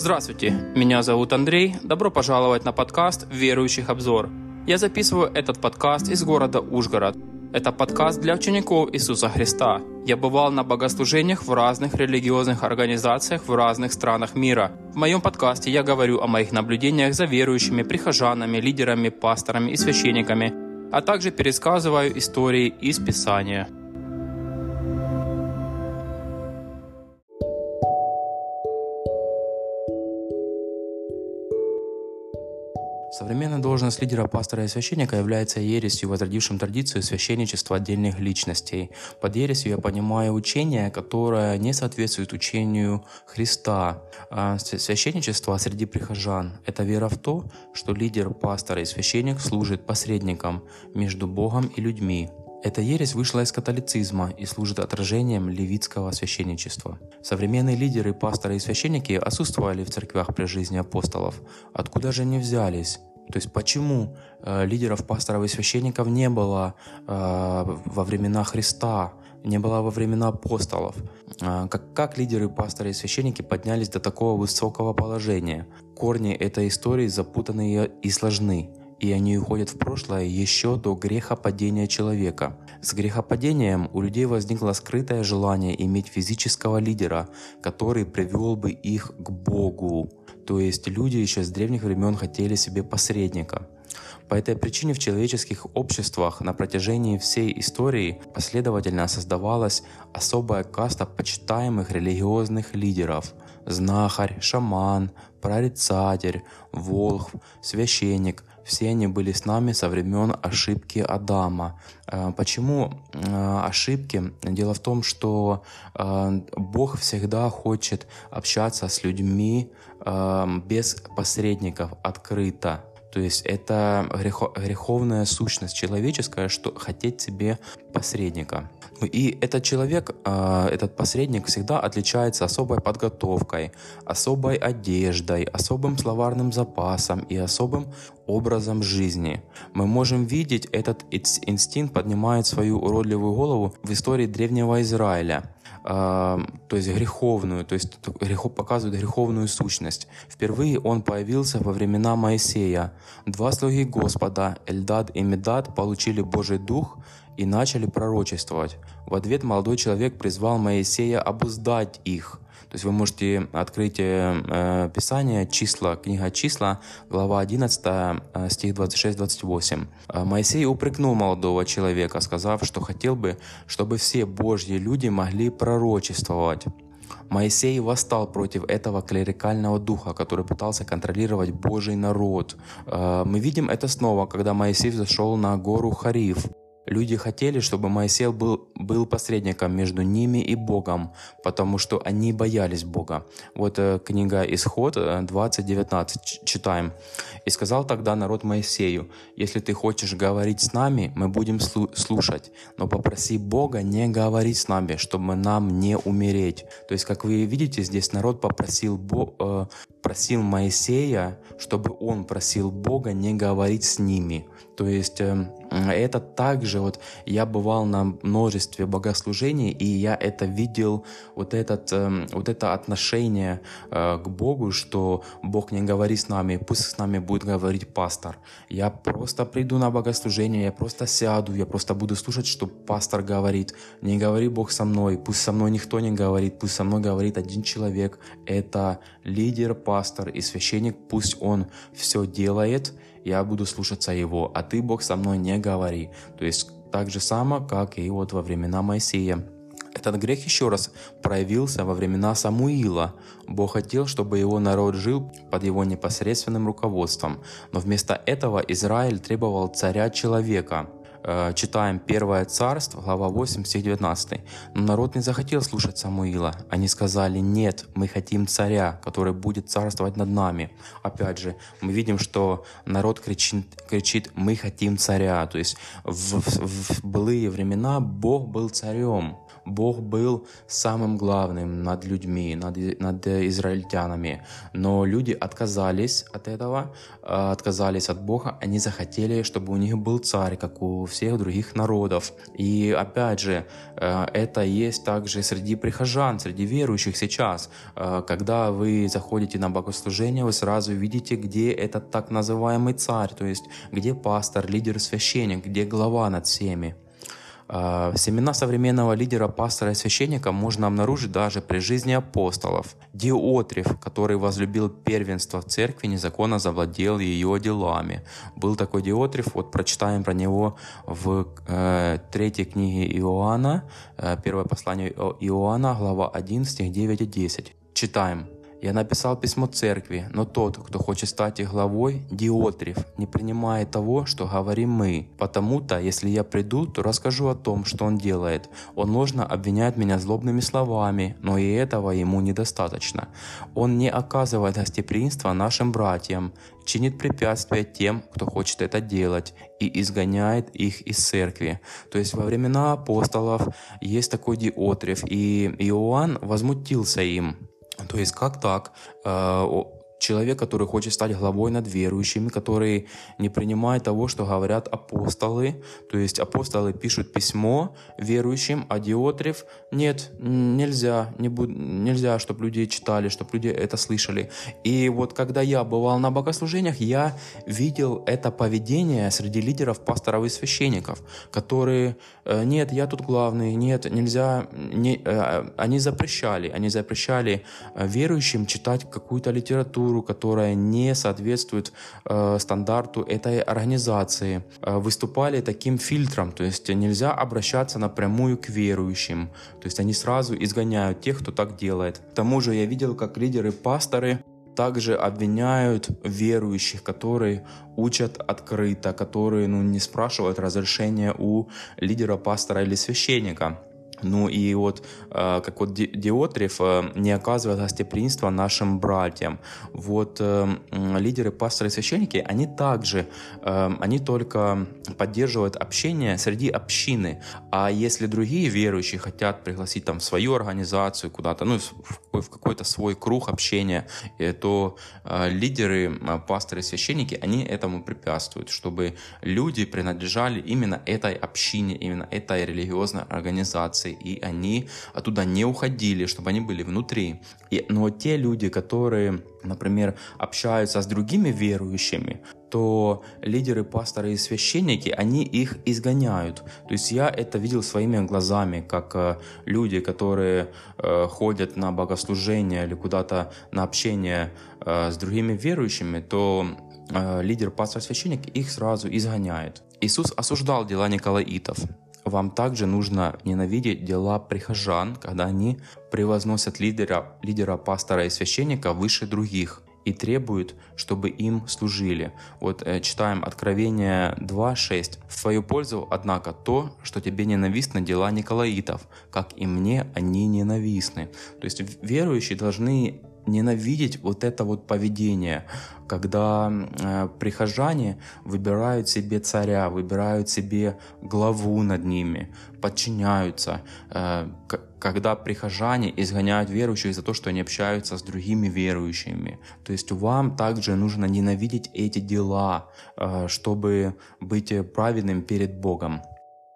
Здравствуйте, меня зовут Андрей. Добро пожаловать на подкаст «Верующих обзор». Я записываю этот подкаст из города Ужгород. Это подкаст для учеников Иисуса Христа. Я бывал на богослужениях в разных религиозных организациях в разных странах мира. В моем подкасте я говорю о моих наблюдениях за верующими, прихожанами, лидерами, пасторами и священниками, а также пересказываю истории из Писания. Современная должность лидера, пастора и священника является ересью, возродившим традицию священничества отдельных личностей. Под ересью я понимаю учение, которое не соответствует учению Христа. А священничество среди прихожан – это вера в то, что лидер, пастор и священник служит посредником между Богом и людьми. Эта ересь вышла из католицизма и служит отражением левитского священничества. Современные лидеры, пасторы и священники отсутствовали в церквях при жизни апостолов. Откуда же они взялись? То есть почему э, лидеров, пасторов и священников не было э, во времена Христа, не было во времена апостолов? Э, как, как лидеры, пасторы и священники поднялись до такого высокого положения? Корни этой истории запутанные и сложны и они уходят в прошлое еще до грехопадения человека. С грехопадением у людей возникло скрытое желание иметь физического лидера, который привел бы их к Богу. То есть люди еще с древних времен хотели себе посредника. По этой причине в человеческих обществах на протяжении всей истории последовательно создавалась особая каста почитаемых религиозных лидеров – знахарь, шаман, прорицатель, волхв, священник, все они были с нами со времен ошибки Адама. Э, почему э, ошибки? Дело в том, что э, Бог всегда хочет общаться с людьми без посредников, открыто. То есть это греховная сущность человеческая, что хотеть себе посредника. И этот человек, а, этот посредник всегда отличается особой подготовкой, особой одеждой, особым словарным запасом и особым образом жизни. Мы можем видеть этот инстинкт поднимает свою уродливую голову в истории древнего Израиля. А, то есть греховную, то есть грехов, показывает греховную сущность. Впервые он появился во времена Моисея. Два слуги Господа, Эльдад и Медад, получили Божий Дух и начали пророчествовать. В ответ молодой человек призвал Моисея обуздать их. То есть вы можете открыть э, э Писание, числа, книга числа, глава 11, э, стих 26-28. Э, Моисей упрекнул молодого человека, сказав, что хотел бы, чтобы все Божьи люди могли пророчествовать. Моисей восстал против этого клерикального духа, который пытался контролировать Божий народ. Э, мы видим это снова, когда Моисей зашел на гору Хариф. Люди хотели, чтобы Моисей был, был посредником между ними и Богом, потому что они боялись Бога. Вот э, книга Исход 20.19 э, читаем. «И сказал тогда народ Моисею, если ты хочешь говорить с нами, мы будем слушать, но попроси Бога не говорить с нами, чтобы нам не умереть». То есть, как вы видите, здесь народ попросил, Бо, э, просил Моисея, чтобы он просил Бога не говорить с ними. То есть э, это также вот я бывал на множестве богослужений, и я это видел, вот, этот, э, вот это отношение э, к Богу, что Бог не говорит с нами, пусть с нами будет говорить пастор. Я просто приду на богослужение, я просто сяду, я просто буду слушать, что пастор говорит. Не говори Бог со мной, пусть со мной никто не говорит, пусть со мной говорит один человек. Это лидер, пастор и священник, пусть он все делает, я буду слушаться его, а ты, Бог, со мной не говори. То есть так же само, как и вот во времена Моисея. Этот грех еще раз проявился во времена Самуила. Бог хотел, чтобы его народ жил под его непосредственным руководством, но вместо этого Израиль требовал царя-человека – Э, читаем Первое Царство, глава 8, стих 19. «Но народ не захотел слушать Самуила. Они сказали, нет, мы хотим царя, который будет царствовать над нами». Опять же, мы видим, что народ кричит, кричит «мы хотим царя». То есть в, в, в былые времена Бог был царем. Бог был самым главным над людьми, над, над израильтянами. Но люди отказались от этого, э, отказались от Бога. Они захотели, чтобы у них был царь, как у всех других народов. И опять же, э, это есть также среди прихожан, среди верующих сейчас. Э, когда вы заходите на богослужение, вы сразу видите, где этот так называемый царь, то есть где пастор, лидер, священник, где глава над всеми. А, семена современного лидера, пастора и священника можно обнаружить даже при жизни апостолов. Диотрев, который возлюбил первенство в церкви, незаконно завладел ее делами. Был такой Диотрев, вот прочитаем про него в э, третьей книге Иоанна, э, первое послание Иоанна, глава 1, стих 9 и 10. Читаем. Я написал письмо церкви, но тот, кто хочет стать их главой, Диотрев, не принимает того, что говорим мы. Потому-то, если я приду, то расскажу о том, что он делает. Он ложно обвиняет меня злобными словами, но и этого ему недостаточно. Он не оказывает гостеприимства нашим братьям, чинит препятствия тем, кто хочет это делать, и изгоняет их из церкви. То есть во времена апостолов есть такой Диотрев, и Иоанн возмутился им. То есть как так? Человек, который хочет стать главой над верующими, который не принимает того, что говорят апостолы. То есть апостолы пишут письмо верующим, а Диотрев нет, нельзя, не буд, нельзя, чтобы люди читали, чтобы люди это слышали. И вот когда я бывал на богослужениях, я видел это поведение среди лидеров, пасторов и священников, которые э, нет, я тут главный, нет, нельзя, не, э, они запрещали, они запрещали э, верующим читать какую-то литературу, структуру, которая не соответствует э, стандарту этой организации. Э, выступали таким фильтром, то есть нельзя обращаться напрямую к верующим. То есть они сразу изгоняют тех, кто так делает. К тому же я видел, как лидеры-пасторы также обвиняют верующих, которые учат открыто, которые ну, не спрашивают разрешения у лидера, пастора или священника. Ну и вот, э, как вот Диотрев э, не оказывает гостеприимства нашим братьям. Вот э, лидеры, пасторы, священники, они также, они только поддерживают общение среди общины. А если другие верующие хотят пригласить там в свою организацию куда-то, ну, в какой-то свой круг общения, то лидеры, пасторы, священники, они этому препятствуют, чтобы люди принадлежали именно этой общине, именно этой религиозной организации границы, и они оттуда не уходили, чтобы они были внутри. И, но те люди, которые, например, общаются с другими верующими, то лидеры, пасторы и священники, они их изгоняют. То есть я это видел своими глазами, как э, люди, которые э, ходят на богослужение или куда-то на общение э, с другими верующими, то э, лидер, пастор, священник их сразу изгоняет. Иисус осуждал дела Николаитов. Вам также нужно ненавидеть дела прихожан, когда они превозносят лидера, лидера, пастора и священника выше других и требуют, чтобы им служили. Вот э, читаем Откровение 2.6. «В свою пользу, однако, то, что тебе ненавистны дела Николаитов, как и мне они ненавистны». То есть верующие должны ненавидеть вот это вот поведение, когда э, прихожане выбирают себе царя, выбирают себе главу над ними, подчиняются, э, когда прихожане изгоняют верующих за то, что они общаются с другими верующими. То есть вам также нужно ненавидеть эти дела, э, чтобы быть праведным перед Богом.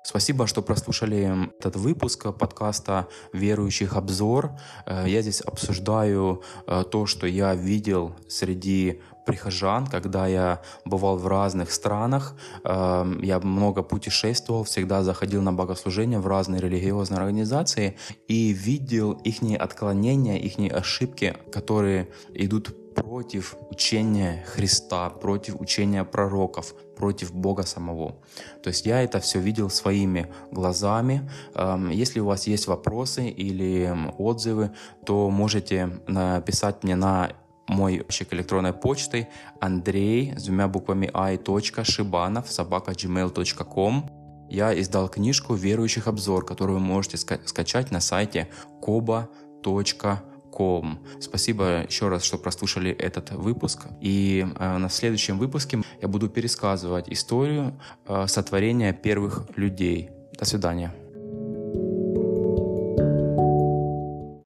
Спасибо, что прослушали этот выпуск подкаста «Верующих обзор». Э, я здесь обсуждаю э, то, что я видел среди прихожан, когда я бывал в разных странах. Э, я много путешествовал, всегда заходил на богослужения в разные религиозные организации и видел их отклонения, их ошибки, которые идут против учения Христа, против учения пророков, против Бога самого. То есть я это все видел своими глазами. Эм, если у вас есть вопросы или отзывы, то можете написать мне на мой ящик электронной почты андрей с двумя буквами i.шибанов собака gmail.com я издал книжку «Верующих обзор», которую вы можете скачать на сайте koba.com com. Спасибо еще раз, что прослушали этот выпуск. И э, на следующем выпуске я буду пересказывать историю э, сотворения первых людей. До свидания.